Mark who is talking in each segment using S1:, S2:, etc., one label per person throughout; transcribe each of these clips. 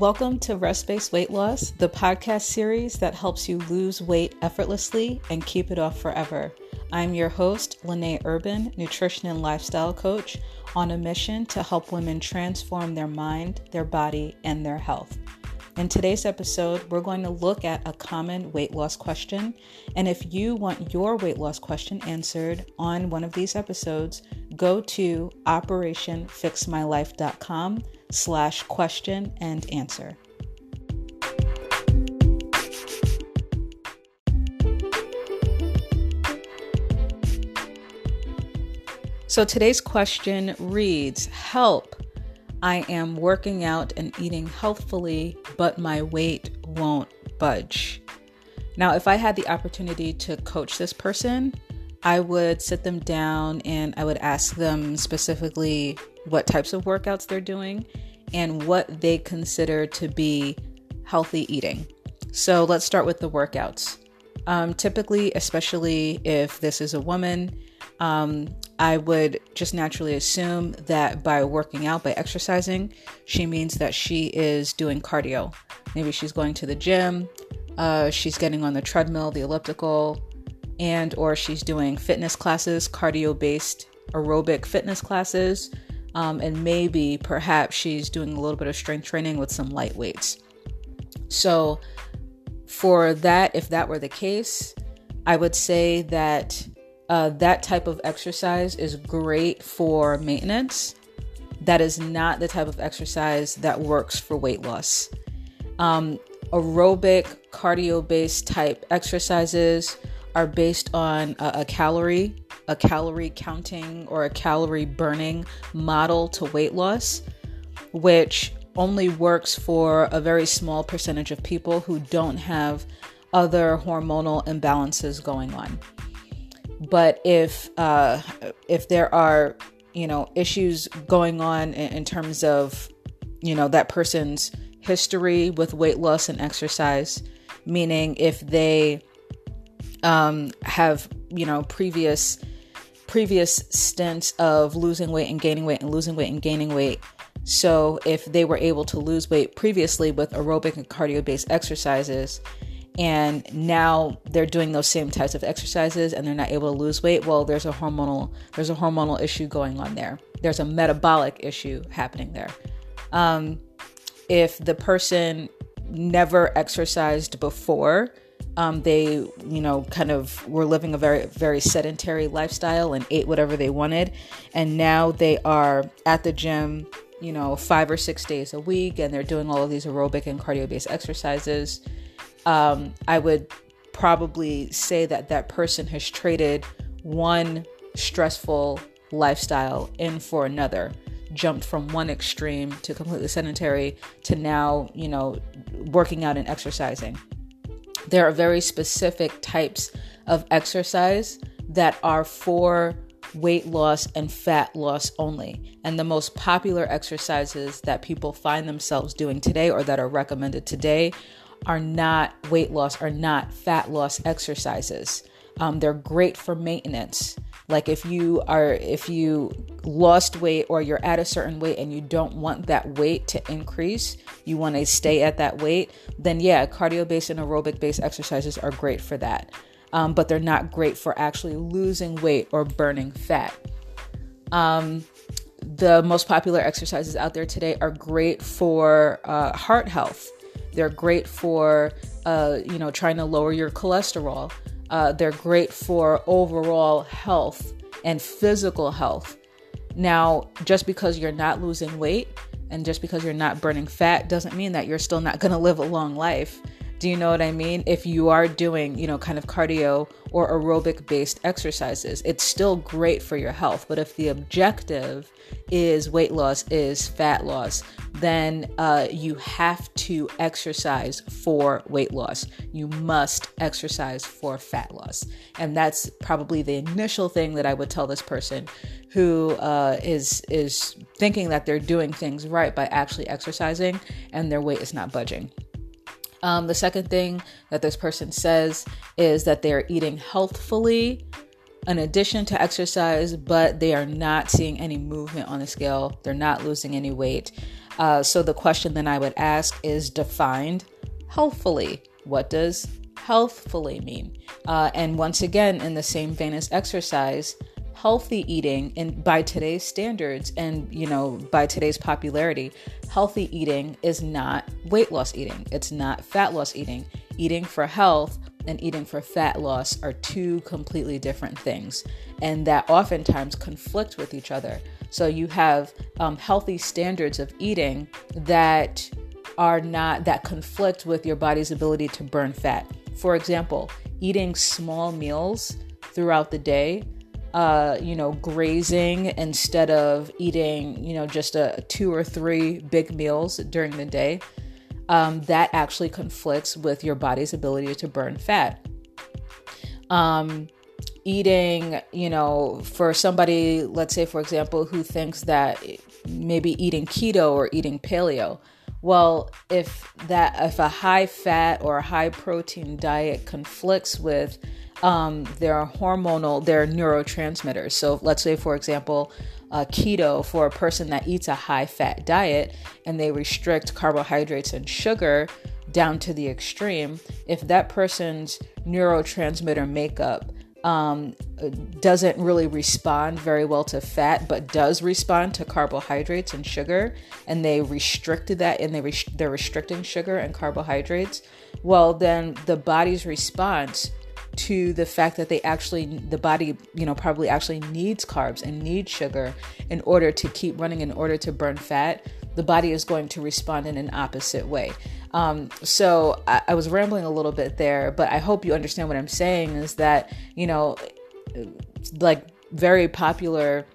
S1: Welcome to Rest Based Weight Loss, the podcast series that helps you lose weight effortlessly and keep it off forever. I'm your host, Lene Urban, nutrition and lifestyle coach, on a mission to help women transform their mind, their body, and their health. In today's episode, we're going to look at a common weight loss question. And if you want your weight loss question answered on one of these episodes, go to operationfixmylife.com slash question and answer. So today's question reads Help! I am working out and eating healthfully, but my weight won't budge. Now, if I had the opportunity to coach this person, I would sit them down and I would ask them specifically what types of workouts they're doing and what they consider to be healthy eating. So let's start with the workouts. Um, typically, especially if this is a woman, um, I would just naturally assume that by working out, by exercising, she means that she is doing cardio. Maybe she's going to the gym, uh, she's getting on the treadmill, the elliptical, and or she's doing fitness classes, cardio-based aerobic fitness classes, um, and maybe perhaps she's doing a little bit of strength training with some light weights. So, for that, if that were the case, I would say that uh, that type of exercise is great for maintenance. That is not the type of exercise that works for weight loss. Um, aerobic, cardio based type exercises are based on a, a calorie, a calorie counting or a calorie burning model to weight loss, which only works for a very small percentage of people who don't have other hormonal imbalances going on. But if uh, if there are you know issues going on in, terms of you know that person's history with weight loss and exercise, meaning if they um, have you know previous previous stints of losing weight and gaining weight and losing weight and gaining weight. So if they were able to lose weight previously with aerobic and cardio based exercises and now they're doing those same types of exercises and they're not able to lose weight well there's a hormonal there's a hormonal issue going on there there's a metabolic issue happening there um, if the person never exercised before um, they you know kind of were living a very very sedentary lifestyle and ate whatever they wanted. And now they are at the gym you know five or six days a week and they're doing all of these aerobic and cardio based exercises. Um, I would probably say that that person has traded one stressful lifestyle in for another jumped from one extreme to completely sedentary to now you know working out and exercising there are very specific types of exercise that are for weight loss and fat loss only. And the most popular exercises that people find themselves doing today or that are recommended today are not weight loss, are not fat loss exercises. Um, they're great for maintenance. Like if you are, if you lost weight or you're at a certain weight and you don't want that weight to increase, you want to stay at that weight, then yeah, cardio based and aerobic based exercises are great for that. Um, but they're not great for actually losing weight or burning fat. Um, the most popular exercises out there today are great for uh, heart health. They're great for, uh, you know, trying to lower your cholesterol. Uh, they're great for overall health and physical health. Now, just because you're not losing weight and just because you're not burning fat doesn't mean that you're still not going to live a long life. Do you know what I mean? If you are doing, you know, kind of cardio or aerobic based exercises, it's still great for your health. But if the objective is weight loss, is fat loss, then uh, you have to exercise for weight loss. You must exercise for fat loss. And that's probably the initial thing that I would tell this person who uh, is is thinking that they're doing things right by actually exercising and their weight is not budging. Um, the second thing that this person says is that they're eating healthfully, in addition to exercise, but they are not seeing any movement on the scale. They're not losing any weight. Uh, so the question then I would ask is defined healthfully. What does healthfully mean? Uh, and once again, in the same vein as exercise, healthy eating and by today's standards and you know by today's popularity healthy eating is not weight loss eating. It's not fat loss eating. Eating for health and eating for fat loss are two completely different things and that oftentimes conflict with each other. So you have um, healthy standards of eating that are not that conflict with your body's ability to burn fat. For example eating small meals throughout the day uh, you know, grazing instead of eating, you know, just a two or three big meals during the day, um, that actually conflicts with your body's ability to burn fat. Um, eating, you know, for somebody, let's say, for example, who thinks that maybe eating keto or eating paleo. Well, if that if a high fat or high protein diet conflicts with um, their hormonal, their neurotransmitters. So let's say, for example, uh, keto for a person that eats a high fat diet and they restrict carbohydrates and sugar down to the extreme, if that person's neurotransmitter makeup um, doesn't really respond very well to fat, but does respond to carbohydrates and sugar, and they restricted that and they they're restricting sugar and carbohydrates, well, then the body's response to the fact that they actually the body you know probably actually needs carbs and needs sugar in order to keep running in order to burn fat. The body is going to respond in an opposite way. Um, so I, I was rambling a little bit there but i hope you understand what i'm saying is that you know like very popular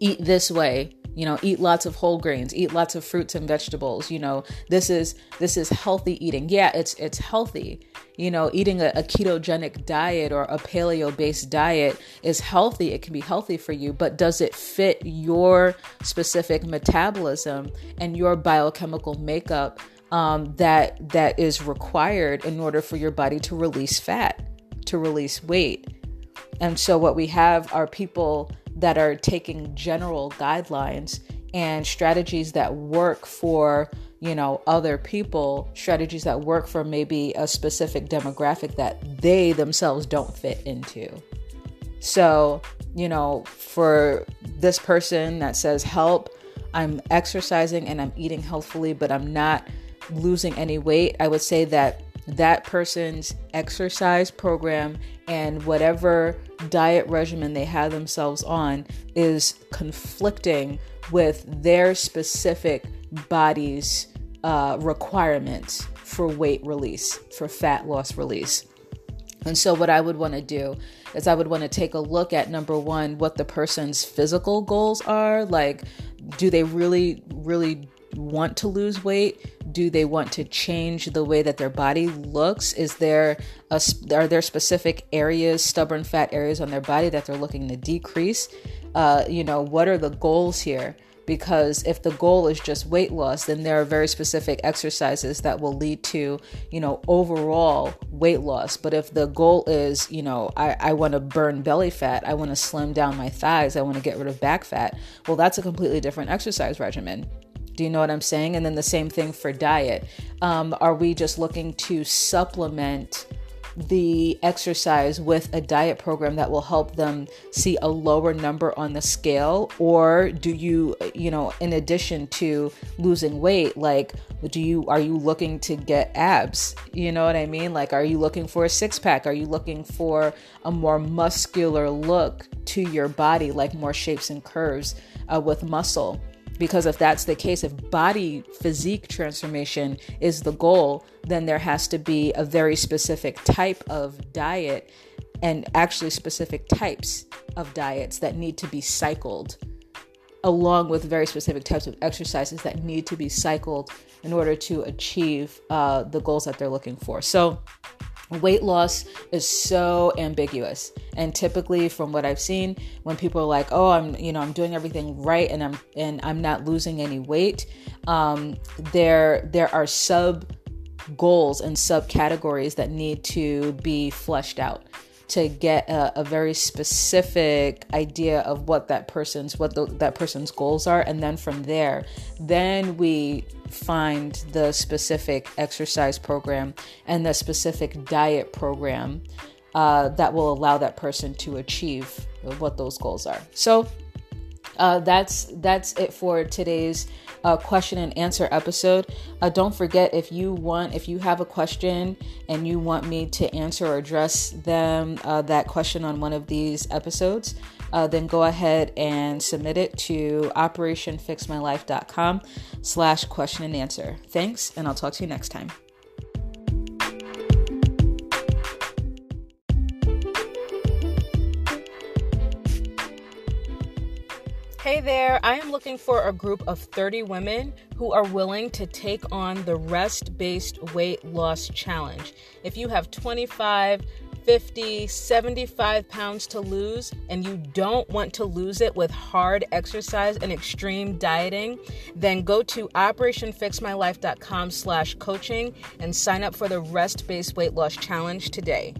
S1: eat this way you know eat lots of whole grains eat lots of fruits and vegetables you know this is this is healthy eating. Yeah it's it's healthy you know eating a, a ketogenic diet or a paleo based diet is healthy. It can be healthy for you but does it fit your specific metabolism and your biochemical makeup um, that that is required in order for your body to release fat to release weight? And so what we have are people that are taking general guidelines and strategies that work for you know other people strategies that work for maybe a specific demographic that they themselves don't fit into. So you know for this person that says help i'm exercising and i'm eating healthfully but i'm not losing any weight i would say that that person's exercise program and whatever diet regimen they have themselves on is conflicting with their specific body's uh, requirements for weight release, for fat loss release. And so, what I would want to do is, I would want to take a look at number one, what the person's physical goals are. Like, do they really, really want to lose weight? Do they want to change the way that their body looks? Is there a, are there specific areas, stubborn fat areas on their body that they're looking to decrease? Uh, you know, what are the goals here? Because if the goal is just weight loss, then there are very specific exercises that will lead to, you know, overall weight loss. But if the goal is, you know, I, I want to burn belly fat, I want to slim down my thighs, I want to get rid of back fat, well, that's a completely different exercise regimen. Do you know what I'm saying? And then the same thing for diet. Um, are we just looking to supplement the exercise with a diet program that will help them see a lower number on the scale? Or do you, you know, in addition to losing weight, like, do you, are you looking to get abs? You know what I mean? Like, are you looking for a six pack? Are you looking for a more muscular look to your body, like more shapes and curves uh, with muscle? Because if that's the case, if body physique transformation is the goal, then there has to be a very specific type of diet and actually specific types of diets that need to be cycled, along with very specific types of exercises that need to be cycled in order to achieve uh, the goals that they're looking for. So, weight loss is so ambiguous. And typically from what i've seen when people are like oh i'm you know i'm doing everything right and i'm and i'm not losing any weight um, there there are sub goals and subcategories that need to be fleshed out to get a, a very specific idea of what that person's what the, that person's goals are. And then from there then we find the specific exercise program and the specific diet program uh, that will allow that person to achieve what those goals are. So uh, that's that's it for today's uh, question and answer episode. Uh, don't forget if you want, if you have a question and you want me to answer or address them uh, that question on one of these episodes, uh, then go ahead and submit it to operationfixmylife.com slash question and answer. Thanks, and I'll talk to you next time. There, I am looking for a group of 30 women who are willing to take on the rest based weight loss challenge. If you have 25, 50, 75 pounds to lose and you don't want to lose it with hard exercise and extreme dieting, then go to operationfixmylife.com slash coaching and sign up for the rest based weight loss challenge today.